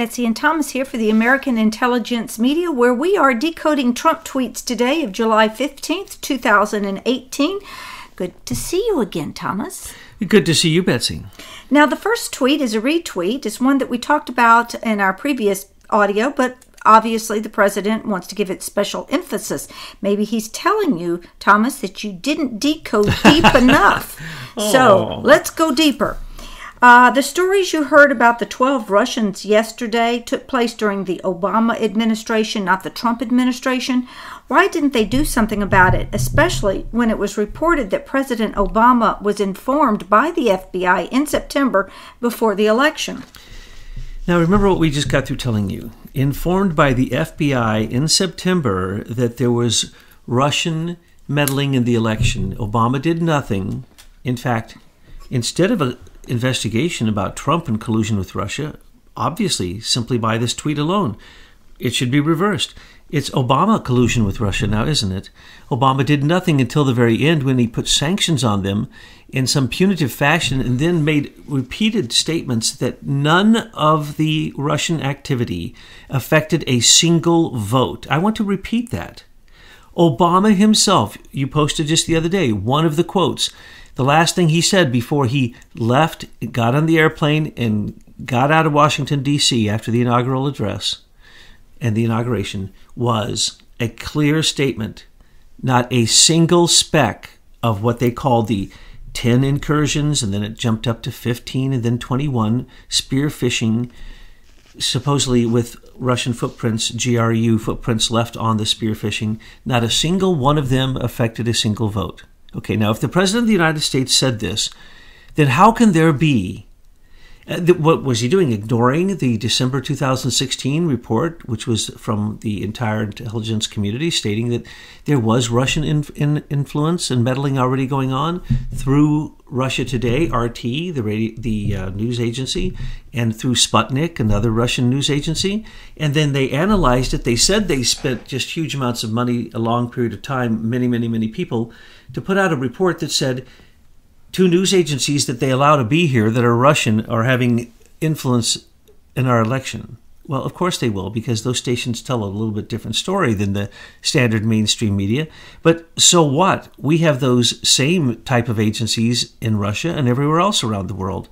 Betsy and Thomas here for the American Intelligence Media, where we are decoding Trump tweets today of July 15th, 2018. Good to see you again, Thomas. Good to see you, Betsy. Now, the first tweet is a retweet. It's one that we talked about in our previous audio, but obviously the president wants to give it special emphasis. Maybe he's telling you, Thomas, that you didn't decode deep enough. So let's go deeper. Uh, the stories you heard about the 12 Russians yesterday took place during the Obama administration, not the Trump administration. Why didn't they do something about it, especially when it was reported that President Obama was informed by the FBI in September before the election? Now, remember what we just got through telling you. Informed by the FBI in September that there was Russian meddling in the election. Obama did nothing. In fact, instead of an investigation about Trump and collusion with Russia, obviously, simply by this tweet alone, it should be reversed. It's Obama collusion with Russia now, isn't it? Obama did nothing until the very end when he put sanctions on them in some punitive fashion and then made repeated statements that none of the Russian activity affected a single vote. I want to repeat that. Obama himself, you posted just the other day, one of the quotes, the last thing he said before he left, got on the airplane, and got out of Washington, D.C. after the inaugural address and the inauguration was a clear statement, not a single speck of what they called the 10 incursions, and then it jumped up to 15 and then 21 spear phishing, supposedly with Russian footprints, GRU footprints left on the spear phishing. Not a single one of them affected a single vote. Okay, now if the President of the United States said this, then how can there be uh, what was he doing? Ignoring the December 2016 report, which was from the entire intelligence community, stating that there was Russian in, in influence and meddling already going on through Russia Today, RT, the radio, the uh, news agency, and through Sputnik, another Russian news agency. And then they analyzed it. They said they spent just huge amounts of money, a long period of time, many, many, many people, to put out a report that said two news agencies that they allow to be here that are Russian are having influence in our election. Well, of course they will, because those stations tell a little bit different story than the standard mainstream media. But so what? We have those same type of agencies in Russia and everywhere else around the world.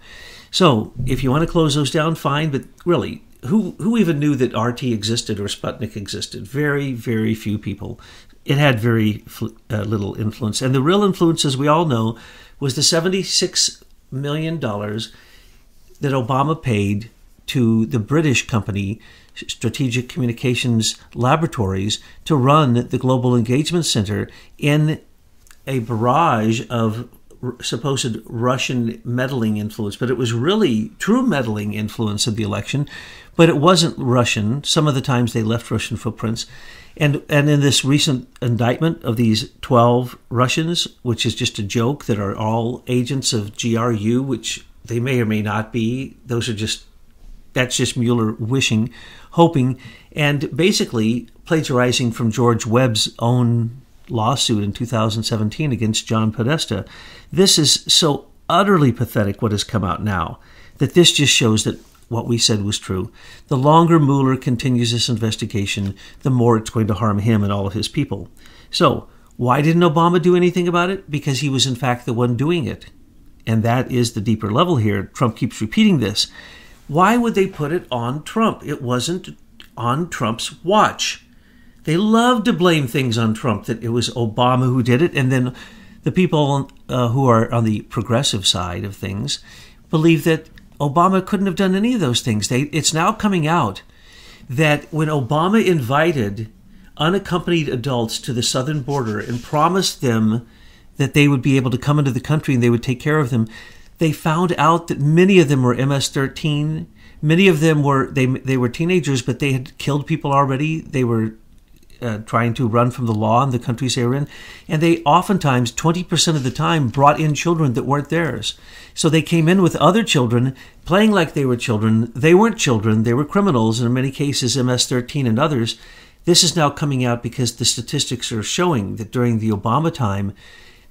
So if you want to close those down, fine. But really, who who even knew that RT existed or Sputnik existed? Very, very few people. It had very uh, little influence, and the real influence, as we all know, was the $76 million that Obama paid to the British company Strategic Communications Laboratories to run the Global Engagement Center in a barrage of supposed Russian meddling influence, but it was really true meddling influence of the election. But it wasn't Russian. Some of the times they left Russian footprints. And, and in this recent indictment of these 12 Russians, which is just a joke, that are all agents of GRU, which they may or may not be, those are just, that's just Mueller wishing, hoping, and basically plagiarizing from George Webb's own lawsuit in 2017 against John Podesta. This is so utterly pathetic what has come out now that this just shows that what we said was true. The longer Mueller continues this investigation, the more it's going to harm him and all of his people. So, why didn't Obama do anything about it? Because he was, in fact, the one doing it. And that is the deeper level here. Trump keeps repeating this. Why would they put it on Trump? It wasn't on Trump's watch. They love to blame things on Trump, that it was Obama who did it, and then the people uh, who are on the progressive side of things believe that Obama couldn't have done any of those things. They, it's now coming out that when Obama invited unaccompanied adults to the southern border and promised them that they would be able to come into the country and they would take care of them, they found out that many of them were MS-13. Many of them were they they were teenagers, but they had killed people already. They were uh, trying to run from the law in the countries they were in. And they oftentimes, 20% of the time, brought in children that weren't theirs. So they came in with other children, playing like they were children. They weren't children, they were criminals, and in many cases, MS 13 and others. This is now coming out because the statistics are showing that during the Obama time,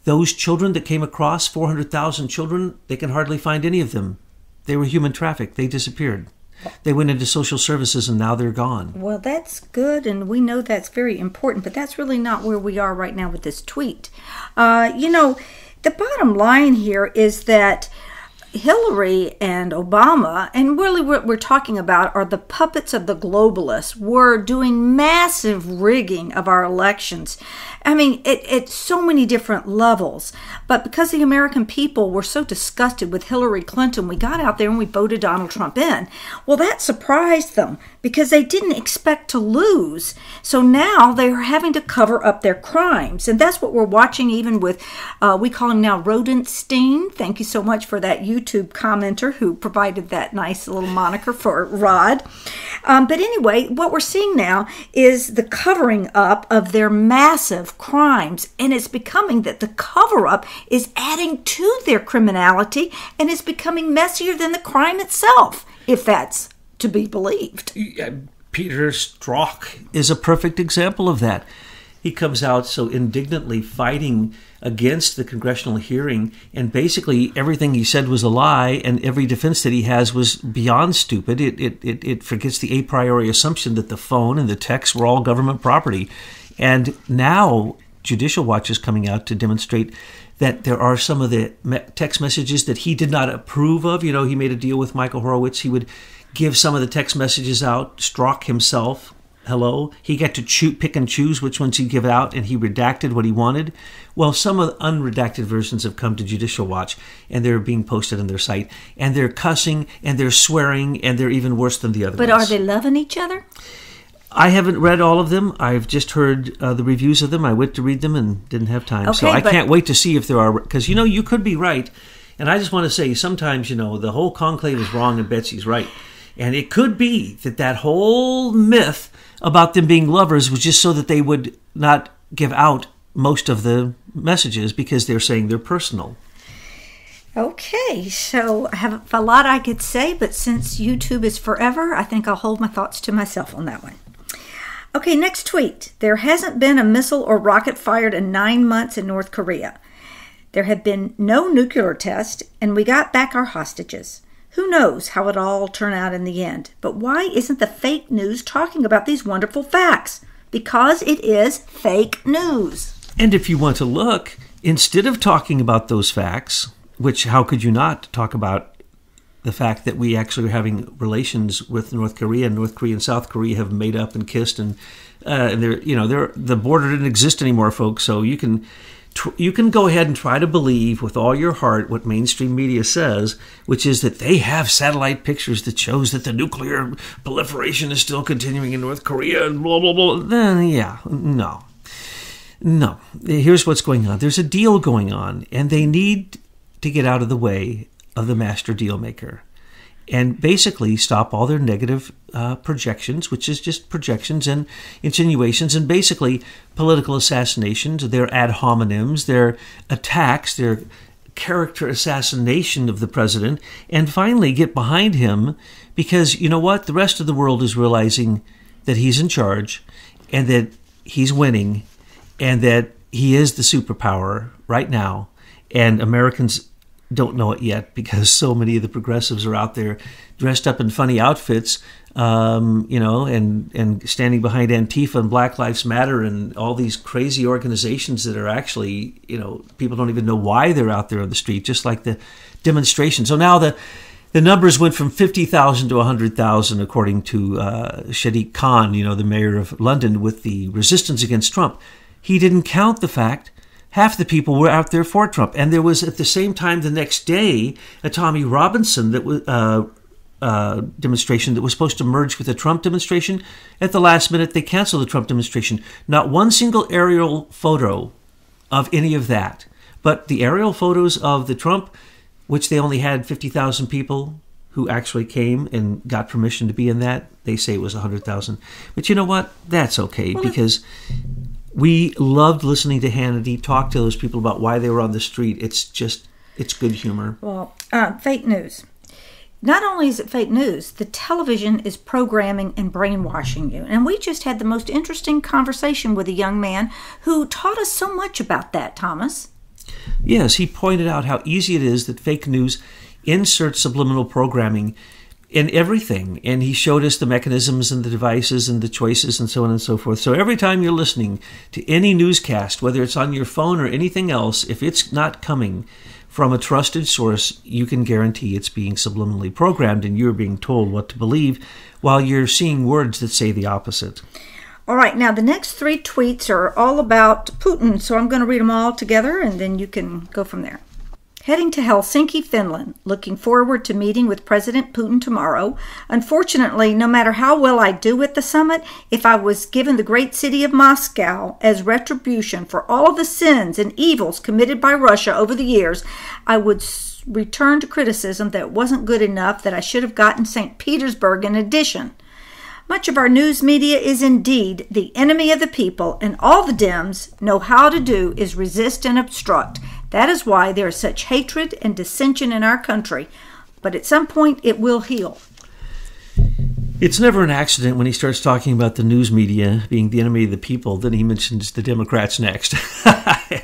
those children that came across, 400,000 children, they can hardly find any of them. They were human trafficked, they disappeared. They went into social services and now they're gone. Well, that's good, and we know that's very important, but that's really not where we are right now with this tweet. Uh, you know, the bottom line here is that Hillary and Obama, and really what we're talking about are the puppets of the globalists, were doing massive rigging of our elections. I mean, it, at so many different levels. But because the American people were so disgusted with Hillary Clinton, we got out there and we voted Donald Trump in. Well, that surprised them because they didn't expect to lose. So now they are having to cover up their crimes. And that's what we're watching even with, uh, we call him now Rodenstein. Thank you so much for that YouTube commenter who provided that nice little moniker for Rod. Um, but anyway, what we're seeing now is the covering up of their massive crimes. And it's becoming that the cover up is adding to their criminality and is becoming messier than the crime itself, if that's to be believed. Peter Strzok is a perfect example of that. He comes out so indignantly fighting against the congressional hearing, and basically everything he said was a lie, and every defense that he has was beyond stupid. It, it, it, it forgets the a priori assumption that the phone and the text were all government property. And now Judicial Watch is coming out to demonstrate that there are some of the text messages that he did not approve of. You know, he made a deal with Michael Horowitz. He would give some of the text messages out. Strzok himself, hello, he got to choo- pick and choose which ones he'd give out, and he redacted what he wanted. Well, some of the unredacted versions have come to Judicial Watch, and they're being posted on their site, and they're cussing, and they're swearing, and they're even worse than the other but ones. are they loving each other? I haven't read all of them. I've just heard uh, the reviews of them. I went to read them and didn't have time. so I but- can't wait to see if there are, because you know, you could be right. And I just want to say, sometimes, you know, the whole conclave is wrong and Betsy's right. And it could be that that whole myth about them being lovers was just so that they would not give out most of the messages because they're saying they're personal. Okay, so I have a lot I could say, but since YouTube is forever, I think I'll hold my thoughts to myself on that one. Okay, next tweet. There hasn't been a missile or rocket fired in nine months in North Korea. There have been no nuclear tests, and we got back our hostages. Who knows how it all turn out in the end? But why isn't the fake news talking about these wonderful facts? Because it is fake news. And if you want to look, instead of talking about those facts, which how could you not talk about the fact that we actually are having relations with North Korea and North Korea and South Korea have made up and kissed and uh, and they're you know they're the border didn't exist anymore, folks. So you can you can go ahead and try to believe with all your heart what mainstream media says, which is that they have satellite pictures that shows that the nuclear proliferation is still continuing in North Korea and blah blah blah. Then yeah, no. No, here's what's going on. There's a deal going on, and they need to get out of the way of the master deal maker and basically stop all their negative uh, projections, which is just projections and insinuations, and basically political assassinations, their ad hominems, their attacks, their character assassination of the president, and finally get behind him because you know what? The rest of the world is realizing that he's in charge and that he's winning and that he is the superpower right now. And Americans don't know it yet because so many of the progressives are out there dressed up in funny outfits, um, you know, and, and standing behind Antifa and Black Lives Matter and all these crazy organizations that are actually, you know, people don't even know why they're out there on the street, just like the demonstration. So now the the numbers went from 50,000 to 100,000, according to uh, Sadiq Khan, you know, the mayor of London, with the resistance against Trump. He didn't count the fact half the people were out there for Trump. And there was at the same time the next day a Tommy Robinson that was uh, uh, demonstration that was supposed to merge with the Trump demonstration. At the last minute, they canceled the Trump demonstration. Not one single aerial photo of any of that, but the aerial photos of the Trump, which they only had fifty thousand people who actually came and got permission to be in that. They say it was hundred thousand, but you know what? That's okay because we loved listening to Hannity talk to those people about why they were on the street. It's just, it's good humor. Well, uh, fake news. Not only is it fake news, the television is programming and brainwashing you. And we just had the most interesting conversation with a young man who taught us so much about that, Thomas. Yes, he pointed out how easy it is that fake news inserts subliminal programming in everything. And he showed us the mechanisms and the devices and the choices and so on and so forth. So every time you're listening to any newscast, whether it's on your phone or anything else, if it's not coming from a trusted source, you can guarantee it's being subliminally programmed and you're being told what to believe while you're seeing words that say the opposite. All right, now the next three tweets are all about Putin, so I'm going to read them all together and then you can go from there. Heading to Helsinki, Finland. Looking forward to meeting with President Putin tomorrow. Unfortunately, no matter how well I do at the summit, if I was given the great city of Moscow as retribution for all the sins and evils committed by Russia over the years, I would return to criticism that it wasn't good enough, that I should have gotten St. Petersburg in addition. Much of our news media is indeed the enemy of the people, and all the Dems know how to do is resist and obstruct. That is why there is such hatred and dissension in our country. But at some point, it will heal. It's never an accident when he starts talking about the news media being the enemy of the people, then he mentions the Democrats next.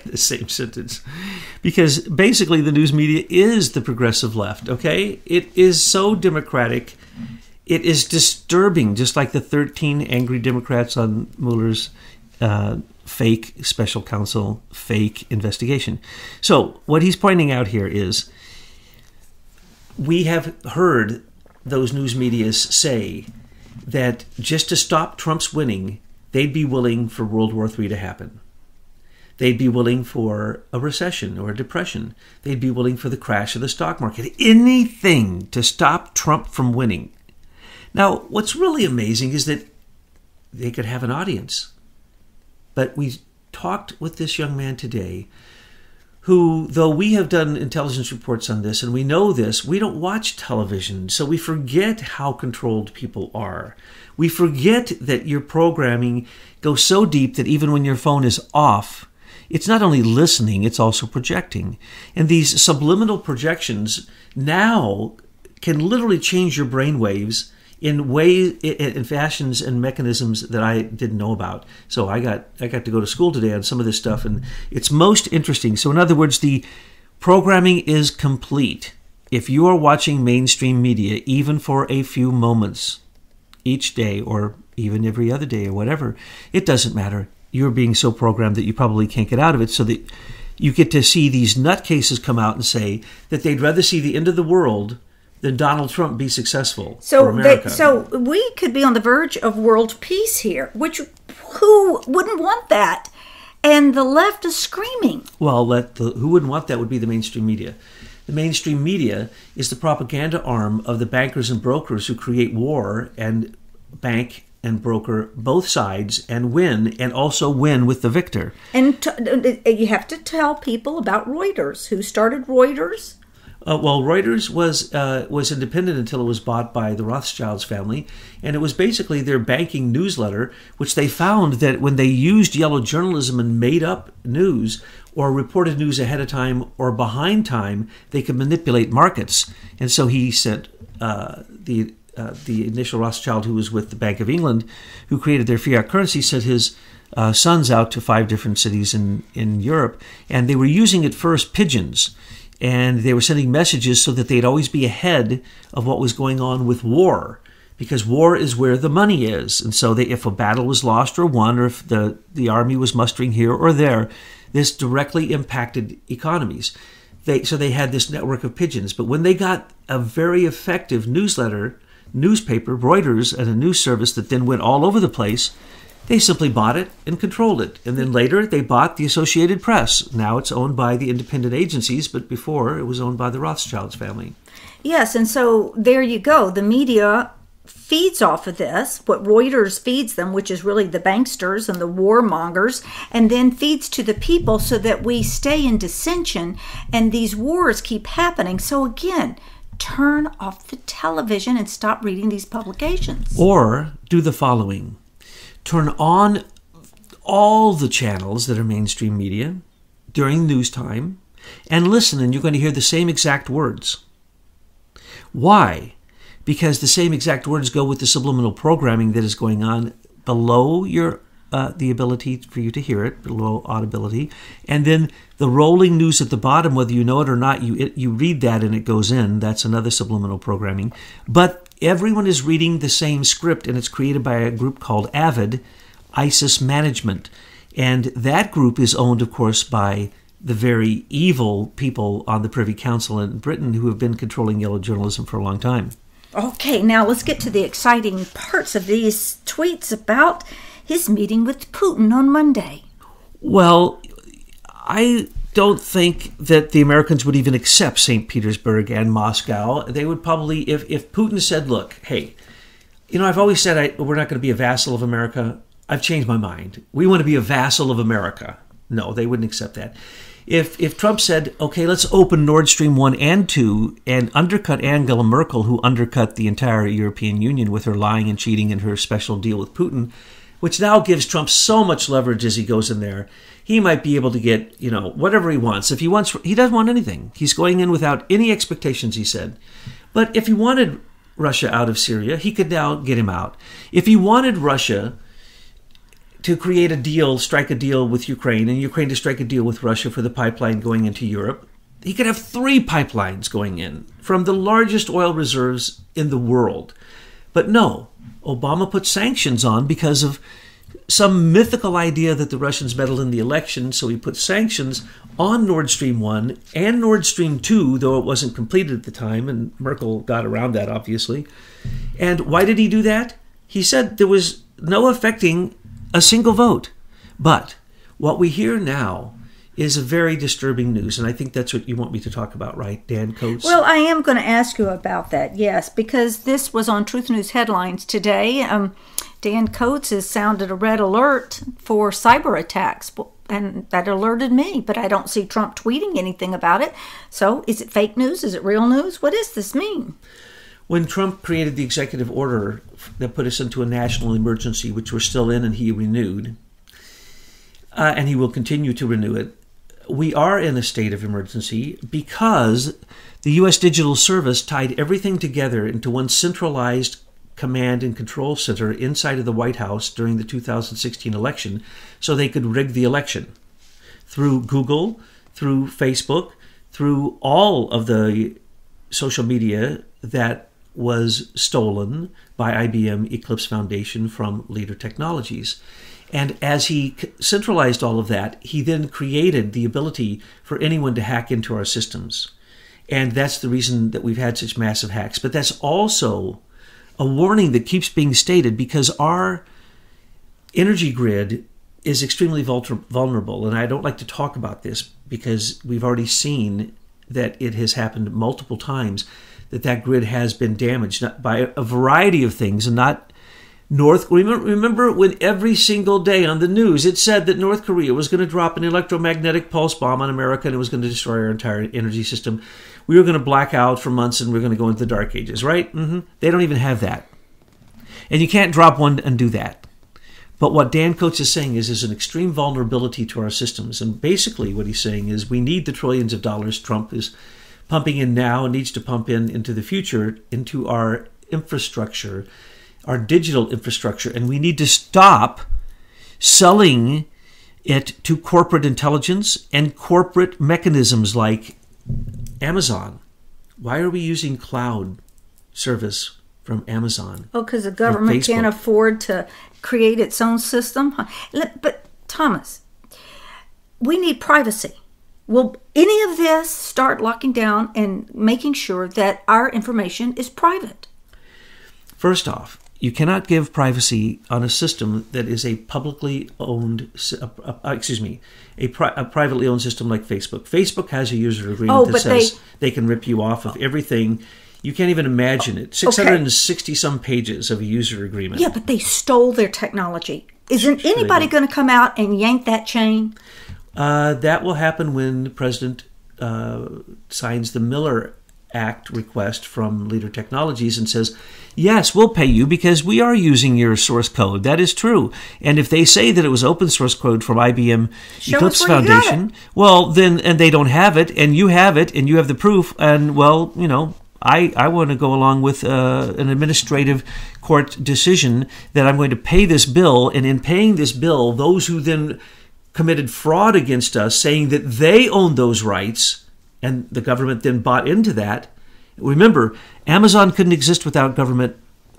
the same sentence. Because basically, the news media is the progressive left, okay? It is so democratic. It is disturbing, just like the 13 angry Democrats on Mueller's uh, fake special counsel, fake investigation. So, what he's pointing out here is we have heard those news medias say that just to stop Trump's winning, they'd be willing for World War III to happen. They'd be willing for a recession or a depression. They'd be willing for the crash of the stock market. Anything to stop Trump from winning. Now, what's really amazing is that they could have an audience. But we talked with this young man today who, though we have done intelligence reports on this and we know this, we don't watch television, so we forget how controlled people are. We forget that your programming goes so deep that even when your phone is off, it's not only listening, it's also projecting. And these subliminal projections now can literally change your brain waves in ways in fashions and mechanisms that I didn't know about. So I got I got to go to school today on some of this stuff and it's most interesting. So in other words, the programming is complete. If you are watching mainstream media even for a few moments each day or even every other day or whatever, it doesn't matter. You're being so programmed that you probably can't get out of it so that you get to see these nutcases come out and say that they'd rather see the end of the world than Donald Trump be successful so for America. They, so we could be on the verge of world peace here, which who wouldn't want that? And the left is screaming. Well, let the, who wouldn't want that would be the mainstream media. The mainstream media is the propaganda arm of the bankers and brokers who create war and bank and broker both sides and win and also win with the victor. And t- uh, uh, you have to tell people about Reuters. Who started Reuters? Uh, well, Reuters was uh, was independent until it was bought by the Rothschilds family, and it was basically their banking newsletter, which they found that when they used yellow journalism and made up news or reported news ahead of time or behind time, they could manipulate markets. And so he sent uh, the uh, the initial Rothschild, who was with the Bank of England, who created their fiat currency, sent his uh, sons out to five different cities in in Europe, and they were using at first pigeons and they were sending messages so that they'd always be ahead of what was going on with war because war is where the money is. And so they, if a battle was lost or won or if the, the army was mustering here or there this directly impacted economies. They, so they had this network of pigeons. But when they got a very effective newsletter newspaper reuters and a news service that then went all over the place they simply bought it and controlled it. And then later they bought the Associated Press. Now it's owned by the independent agencies, but before it was owned by the Rothschilds family. Yes, and so there you go. The media feeds off of this, what Reuters feeds them, which is really the banksters and the warmongers, and then feeds to the people so that we stay in dissension and these wars keep happening. So again, turn off the television and stop reading these publications. Or do the following turn on all the channels that are mainstream media during news time and listen, and you're going to hear the same exact words. Why? Because the same exact words go with the subliminal programming that is going on below your uh, the ability for you to hear it, below audibility, and then the rolling news at the bottom, whether you know it or not, you it, you read that and it goes in. That's another subliminal programming. But everyone is reading the same script, and it's created by a group called AVID, ISIS Management. And that group is owned, of course, by the very evil people on the Privy Council in Britain who have been controlling yellow journalism for a long time. Okay, now let's get to the exciting parts of these tweets about his meeting with Putin on Monday. Well, I don't think that the Americans would even accept St. Petersburg and Moscow. They would probably, if, if Putin said, look, hey, you know, I've always said I, we're not going to be a vassal of America. I've changed my mind. We want to be a vassal of America. No, they wouldn't accept that. If if Trump said, "Okay, let's open Nord Stream 1 and 2 and undercut Angela Merkel who undercut the entire European Union with her lying and cheating and her special deal with Putin, which now gives Trump so much leverage as he goes in there, he might be able to get, you know, whatever he wants. If he wants he doesn't want anything. He's going in without any expectations, he said. But if he wanted Russia out of Syria, he could now get him out. If he wanted Russia to create a deal, strike a deal with Ukraine, and Ukraine to strike a deal with Russia for the pipeline going into Europe. He could have three pipelines going in from the largest oil reserves in the world. But no, Obama put sanctions on because of some mythical idea that the Russians meddled in the election, so he put sanctions on Nord Stream 1 and Nord Stream 2, though it wasn't completed at the time, and Merkel got around that, obviously. And why did he do that? He said there was no affecting a single vote. But what we hear now is a very disturbing news, and I think that's what you want me to talk about, right, Dan Coats? Well, I am going to ask you about that, yes, because this was on Truth News headlines today. Um, Dan Coats has sounded a red alert for cyber attacks, and that alerted me, but I don't see Trump tweeting anything about it. So, is it fake news? Is it real news? What does this mean? when Trump created the executive order that put us into a national emergency, which we're still in and he renewed, uh, and he will continue to renew it, we are in a state of emergency because the U.S. Digital Service tied everything together into one centralized command and control center inside of the White House during the 2016 election so they could rig the election through Google, through Facebook, through all of the social media that was stolen by IBM Eclipse Foundation from Leader Technologies. And as he centralized all of that, he then created the ability for anyone to hack into our systems. And that's the reason that we've had such massive hacks. But that's also a warning that keeps being stated because our energy grid is extremely vulnerable. And I don't like to talk about this because we've already seen that it has happened multiple times that that grid has been damaged by a variety of things and not North remember when every single day on the news it said that North Korea was going to drop an electromagnetic pulse bomb on America and it was going to destroy our entire energy system. We were going to black out for months and we are going to go into the dark ages, right? Mm-hmm. They don't even have that. And you can't drop one and do that. But what Dan Coats is saying is there's an extreme vulnerability to our systems. And basically what he's saying is we need the trillions of dollars Trump is pumping in now and needs to pump in into the future into our infrastructure, our digital infrastructure. And we need to stop selling it to corporate intelligence and corporate mechanisms like Amazon. Why are we using cloud service from Amazon? Oh, because the government can't afford to create its own system. But Thomas, we need privacy. Will any of this start locking down and making sure that our information is private? First off, you cannot give privacy on a system that is a publicly owned, uh, uh, excuse me, a, pri- a, privately owned system like Facebook. Facebook has a user agreement oh, that says they, they, can rip you off of everything. You can't even imagine it. 660 okay. some pages of a user agreement. Yeah, but they stole their technology. Isn't sure anybody going to come out and yank that chain? Uh, that will happen when the president uh, signs the Miller Act request from Leader Technologies and says, Yes, we'll pay you because we are using your source code. That is true. And if they say that it was open source code from IBM Show Eclipse Foundation, well, then, and they don't have it, and you have it, and you have the proof, and well, you know, I, I want to go along with uh, an administrative court decision that I'm going to pay this bill, and in paying this bill, those who then committed fraud against us, saying that they owned those rights, and the government then bought into that, Remember, Amazon couldn't exist without government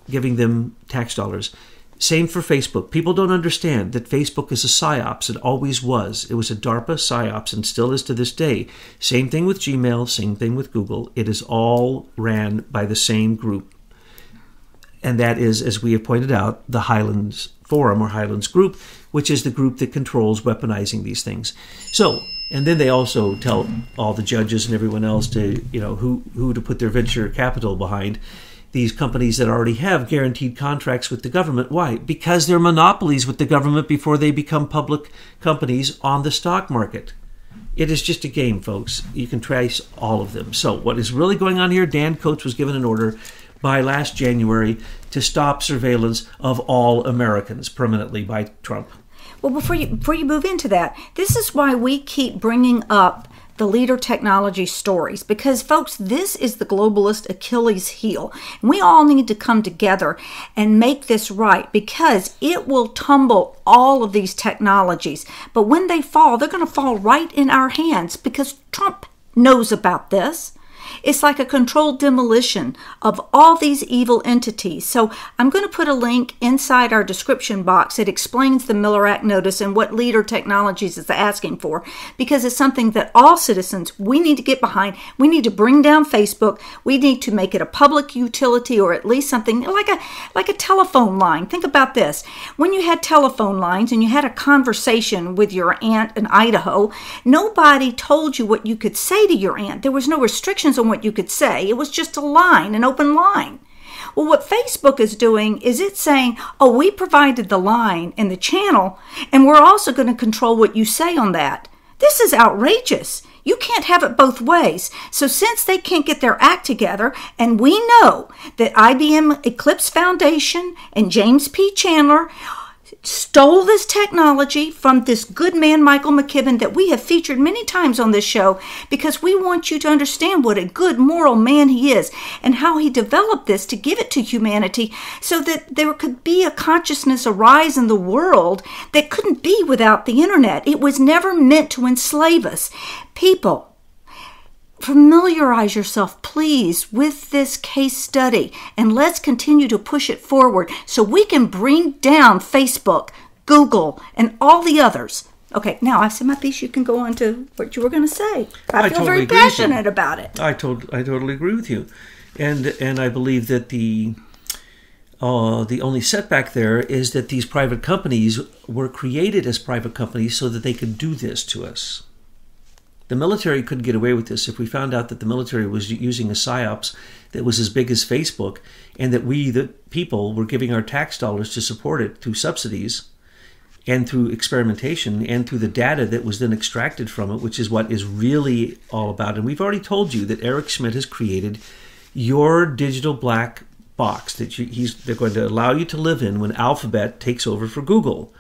giving them tax dollars. Same for Facebook. People don't understand that Facebook is a psyops. It always was. It was a DARPA psyops and still is to this day. Same thing with Gmail, same thing with Google. It is all ran by the same group. And that is, as we have pointed out, the Highlands Forum or Highlands Group, which is the group that controls weaponizing these things. So, and then they also tell all the judges and everyone else to, you know, who, who to put their venture capital behind these companies that already have guaranteed contracts with the government. Why? Because they're monopolies with the government before they become public companies on the stock market. It is just a game, folks. You can trace all of them. So, what is really going on here? Dan Coats was given an order by last January to stop surveillance of all Americans permanently by Trump. Well, before you before you move into that, this is why we keep bringing up the leader technology stories because folks this is the globalist achilles heel. And we all need to come together and make this right because it will tumble all of these technologies. But when they fall they're going to fall right in our hands because trump knows about this it's like a controlled demolition of all these evil entities. So I'm going to put a link inside our description box that explains the Miller Act notice and what Leader Technologies is asking for because it's something that all citizens we need to get behind. We need to bring down Facebook. We need to make it a public utility or at least something like a like a telephone line. Think about this. When you had telephone lines and you had a conversation with your aunt in Idaho, nobody told you what you could say to your aunt. There was no restrictions on what you could say. It was just a line, an open line. Well, what Facebook is doing is it's saying, oh, we provided the line and the channel, and we're also going to control what you say on that. This is outrageous. You can't have it both ways. So, since they can't get their act together, and we know that IBM Eclipse Foundation and James P. Chandler stole this technology from this good man, Michael McKibben, that we have featured many times on this show because we want you to understand what a good moral man he is and how he developed this to give it to humanity so that there could be a consciousness arise in the world that couldn't be without the internet. It was never meant to enslave us. People, familiarize yourself, please, with this case study and let's continue to push it forward so we can bring down Facebook, Google, and all the others. Okay, now I've said my piece. You can go on to what you were going to say. I, I feel totally very agree with you. passionate about it. I told I totally agree with you, and and I believe that the uh, the only setback there is that these private companies were created as private companies so that they could do this to us. The military could get away with this if we found out that the military was using a psyops that was as big as Facebook, and that we, the people, were giving our tax dollars to support it through subsidies and through experimentation and through the data that was then extracted from it, which is what is really all about. And we've already told you that Eric Schmidt has created your digital black box that you, he's they're going to allow you to live in when Alphabet takes over for Google.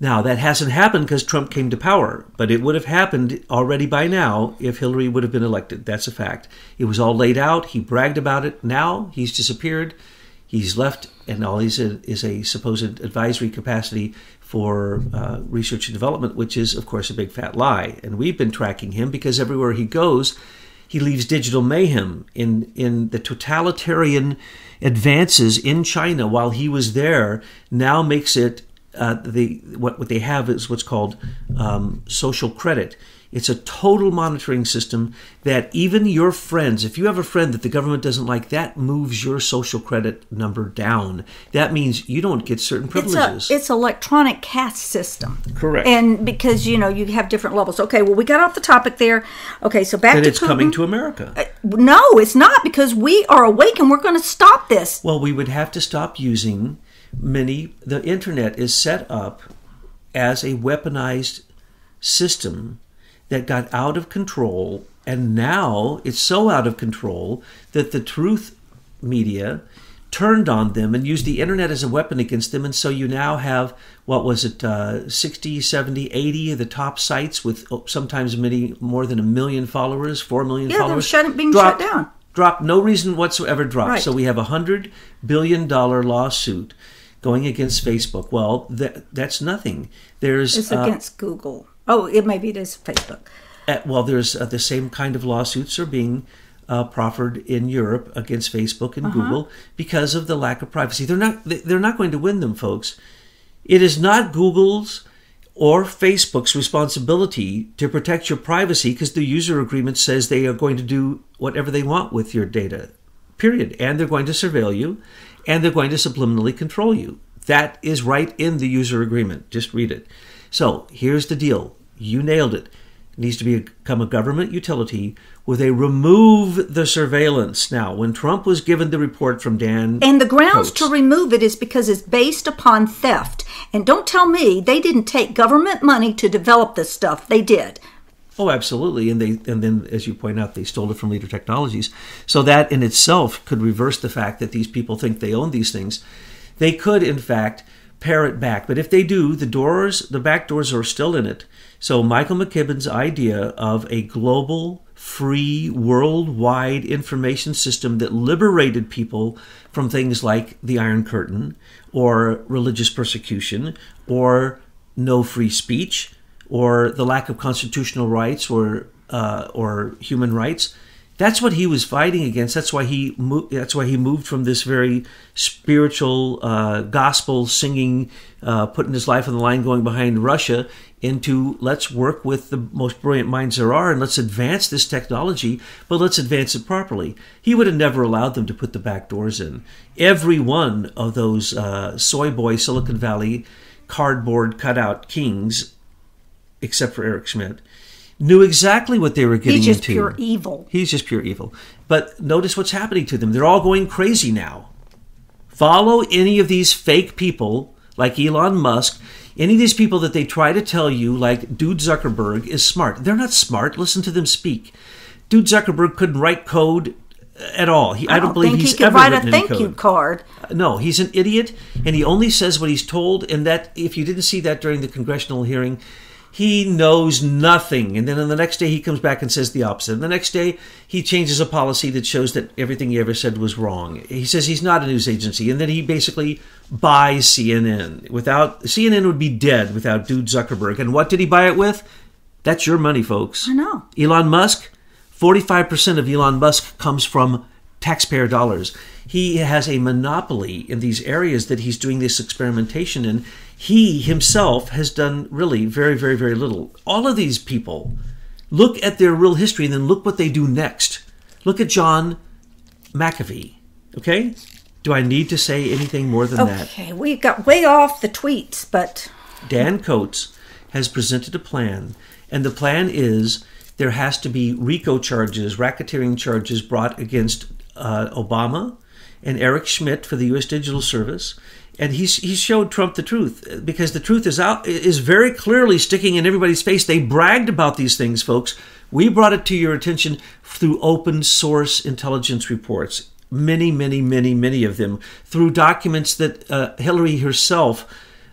Now that hasn't happened because Trump came to power, but it would have happened already by now if Hillary would have been elected. That's a fact. It was all laid out. He bragged about it. Now he's disappeared. He's left, and all he's a, is a supposed advisory capacity for uh, research and development, which is, of course, a big fat lie. And we've been tracking him because everywhere he goes, he leaves digital mayhem in in the totalitarian advances in China while he was there. Now makes it uh, the what what they have is what's called um, social credit. It's a total monitoring system that even your friends, if you have a friend that the government doesn't like, that moves your social credit number down. That means you don't get certain privileges. It's a it's electronic caste system. Correct. And because you know you have different levels. Okay, well we got off the topic there. Okay, so back that to it's Putin. coming to America. No, it's not because we are awake and we're going to stop this. Well, we would have to stop using many. The internet is set up as a weaponized system that got out of control, and now it's so out of control that the truth media turned on them and used the internet as a weapon against them. And so you now have, what was it, uh, 60, 70, 80 of the top sites with oh, sometimes many more than a million followers, 4 million Yeah, they're followers. shut- being dropped- shut down. Dropped, no reason whatsoever dropped. Right. So we have a $100 billion lawsuit going against Facebook. Well, that, that's nothing. There's It's uh, against Google. Oh, it maybe it is Facebook. uh, well, there's uh, the same kind of lawsuits are being uh, proffered in Europe against Facebook and Google because of the lack of privacy. They're not they're not going to win them, folks. It is not Google's or Facebook's responsibility to protect your privacy because the user agreement says they are going to do whatever they want with your data. Period. And they're going to surveil you and they're going to subliminally control you. That is right in the user agreement. Just read it. So here's the deal. You nailed it. It needs to become a government utility where they remove the surveillance. Now, when Trump was given the report from Dan And the grounds Coats- to remove it is because it's based upon theft. And don't tell me they didn't take government money to develop this stuff. They did. Oh, absolutely, and they and then, as you point out, they stole it from Leader Technologies. So that in itself could reverse the fact that these people think they own these things. They could, in fact, pare it back. But if they do, the doors, the back doors, are still in it. So Michael McKibben's idea of a global, free, worldwide information system that liberated people from things like the Iron Curtain, or religious persecution, or no free speech or the lack of constitutional rights or uh, or human rights. That's what he was fighting against. That's why he mo- that's why he moved from this very spiritual uh, gospel singing, uh, putting his life on the line, going behind Russia, into let's work with the most brilliant minds there are and let's advance this technology, but let's advance it properly. He would have never allowed them to put the back doors in. Every one of those uh, soy boy Silicon Valley cardboard cutout kings except for Eric Schmidt, knew exactly what they were getting into. He's just into. pure evil. He's just pure evil. But notice what's happening to them. They're all going crazy now. Follow any of these fake people like Elon Musk, any of these people that they try to tell you, like Dude Zuckerberg, is smart. They're not smart. Listen to them speak. Dude Zuckerberg couldn't write code at all. He, I, don't, believe think he's he ever write a written any thank you card. Uh, no, he's an idiot, and he only says what he's told. And that, if you didn't see that during the congressional hearing, he knows nothing. And then on the next day, he comes back and says the opposite. And the next day, he changes a policy that shows that everything he ever said was wrong. He says he's not a news agency, and then he basically buys CNN. Without CNN would be dead without Dude Zuckerberg. And what did he buy it with? That's your money, folks. I know. Elon Musk, 45% of Elon Musk comes from taxpayer dollars. He has a monopoly in these areas that he's doing this experimentation in. He himself has done really very, very, very little. All of these people, look at their real history and then look what they do next. Look at John McAfee. Okay? Do I need to say anything more than that? Okay, we got way off the tweets, but Dan Coats has presented a plan, and the plan is there has to be RICO charges, racketeering charges brought against uh, Obama and Eric Schmidt for the U.S. Digital Service. And he's he showed Trump the truth because the truth is out is very clearly sticking in everybody's face. They bragged about these things, folks. We brought it to your attention through open source intelligence reports, many, many, many, many of them through documents that uh, Hillary herself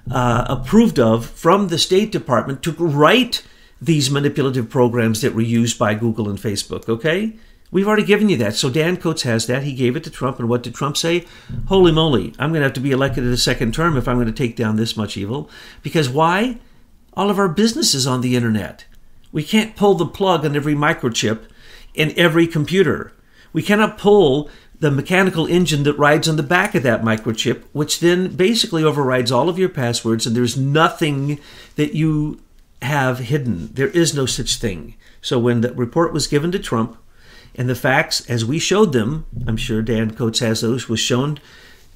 uh, approved of from the State Department to write these manipulative programs that were used by Google and Facebook. Okay? We've already given you that. So Dan Coats has that. He gave it to Trump. And what did Trump say? Holy moly, I'm going to have to be elected in a second term if I'm going to take down this much evil. Because why? All of our business is on the internet. We can't pull the plug on every microchip in every computer. We cannot pull the mechanical engine that rides on the back of that microchip, which then basically overrides all of your passwords, and there's nothing that you have hidden. There is no such thing. So when the report was given to Trump, and the facts, as we showed them, I'm sure Dan Coats has those, was shown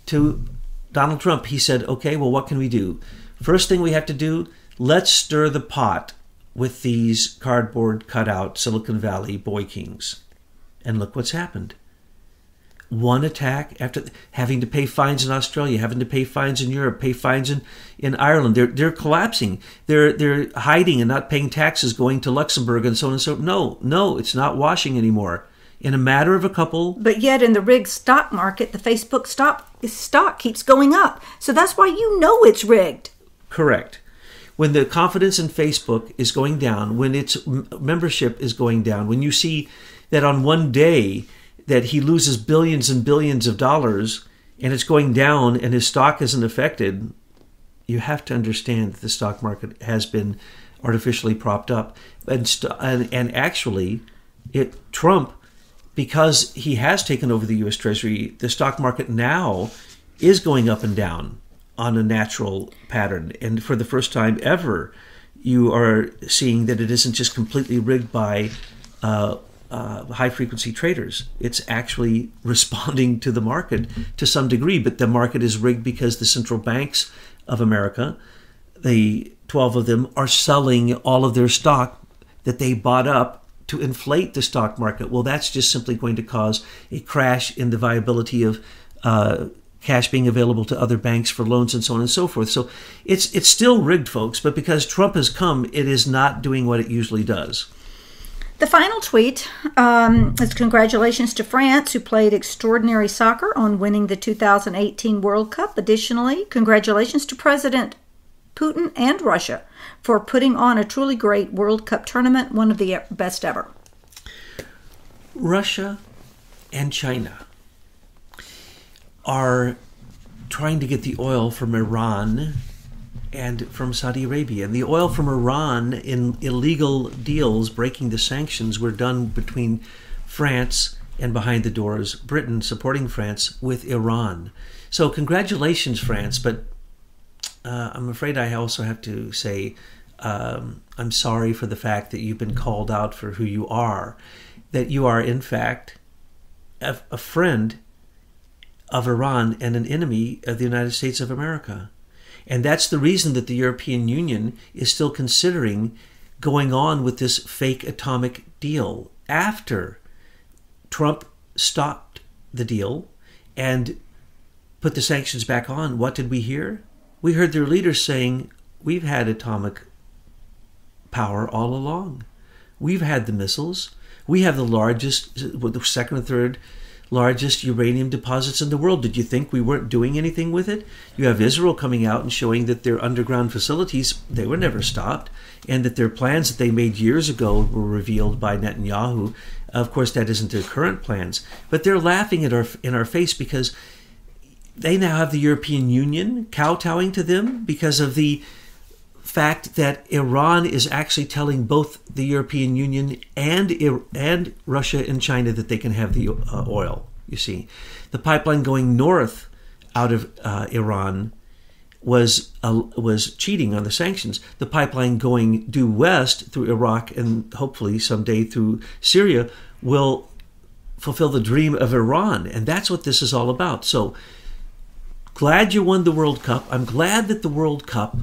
to Donald Trump. He said, okay, well, what can we do? First thing we have to do, let's stir the pot with these cardboard cutout Silicon Valley boy kings. And look what's happened. One attack after having to pay fines in Australia, having to pay fines in Europe, pay fines in, in Ireland. They're they're collapsing. They're they're hiding and not paying taxes, going to Luxembourg and so on and so. No, no, it's not washing anymore. In a matter of a couple but yet in the rigged stock market, the Facebook stock stock keeps going up. So that's why you know it's rigged. Correct. When the confidence in Facebook is going down, when its membership is going down, when you see that on one day that he loses billions and billions of dollars and it's going down and his stock isn't affected, you have to understand that the stock market has been artificially propped up. And, st- and, and actually, it Trump because he has taken over the U.S. Treasury, the stock market now is going up and down on a natural pattern. And for the first time ever, you are seeing that it isn't just completely rigged by uh, uh, high frequency traders. It's actually responding to the market to some degree, but the market is rigged because the central banks of America, the 12 of them, are selling all of their stock that they bought up to inflate the stock market. Well, that's just simply going to cause a crash in the viability of uh, cash being available to other banks for loans and so on and so forth. So it's it's still rigged, folks. But because Trump has come, it is not doing what it usually does. The final tweet um, is congratulations to France, who played extraordinary soccer on winning the 2018 World Cup. Additionally, congratulations to President Putin and Russia for putting on a truly great World Cup tournament, one of the best ever. Russia and China are trying to get the oil from Iran and from Saudi Arabia. And the oil from Iran in illegal deals breaking the sanctions were done between France and behind the doors, Britain supporting France with Iran. So, congratulations, France, but uh, I'm afraid I also have to say um, I'm sorry for the fact that you've been called out for who you are, that you are, in fact, a, a friend of Iran and an enemy of the United States of America. And that's the reason that the European Union is still considering going on with this fake atomic deal after Trump stopped the deal and put the sanctions back on. What did we hear? We heard their leaders saying, We've had atomic power all along. We've had the missiles. We have the largest, the second or third largest uranium deposits in the world. Did you think we weren't doing anything with it? You have Israel coming out and showing that their underground facilities, they were never stopped, and that their plans that they made years ago were revealed by Netanyahu. Of course, that isn't their current plans, but they're laughing at our in our face because they now have the European Union kowtowing to them because of the fact that Iran is actually telling both the European Union and and Russia and China that they can have the uh, oil. You see, the pipeline going north out of uh, Iran was uh, was cheating on the sanctions. The pipeline going due west through Iraq and hopefully someday through Syria will fulfill the dream of Iran, and that's what this is all about. So glad you won the World Cup. I'm glad that the World Cup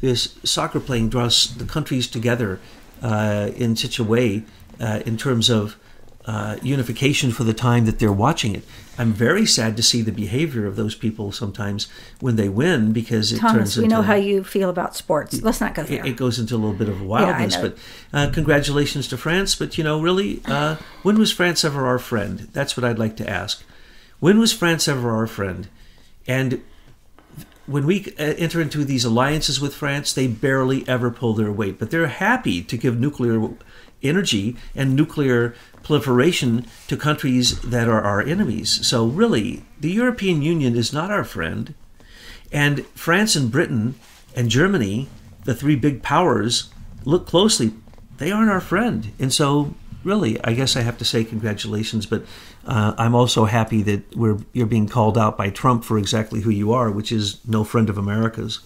this soccer playing draws the countries together uh, in such a way uh, in terms of uh, unification for the time that they're watching it. I'm very sad to see the behavior of those people sometimes when they win because it Thomas, turns we know how you feel about sports. Let's not go there. It, it goes into a little bit of wildness, know. but uh, congratulations to France. But you know, really, uh, when was France ever our friend? That's what I'd like to ask. When was France ever our friend? And when we uh, enter into these alliances with France, they barely ever pull their weight, but they're happy to give nuclear energy and nuclear proliferation to countries that are our enemies. So, really, the European Union is not our friend. And France and Britain and Germany, the three big powers, look closely, they aren't our friend. And so, really, I guess I have to say congratulations, but uh, I'm also happy that we're, you're being called out by Trump for exactly who you are, which is no friend of America's.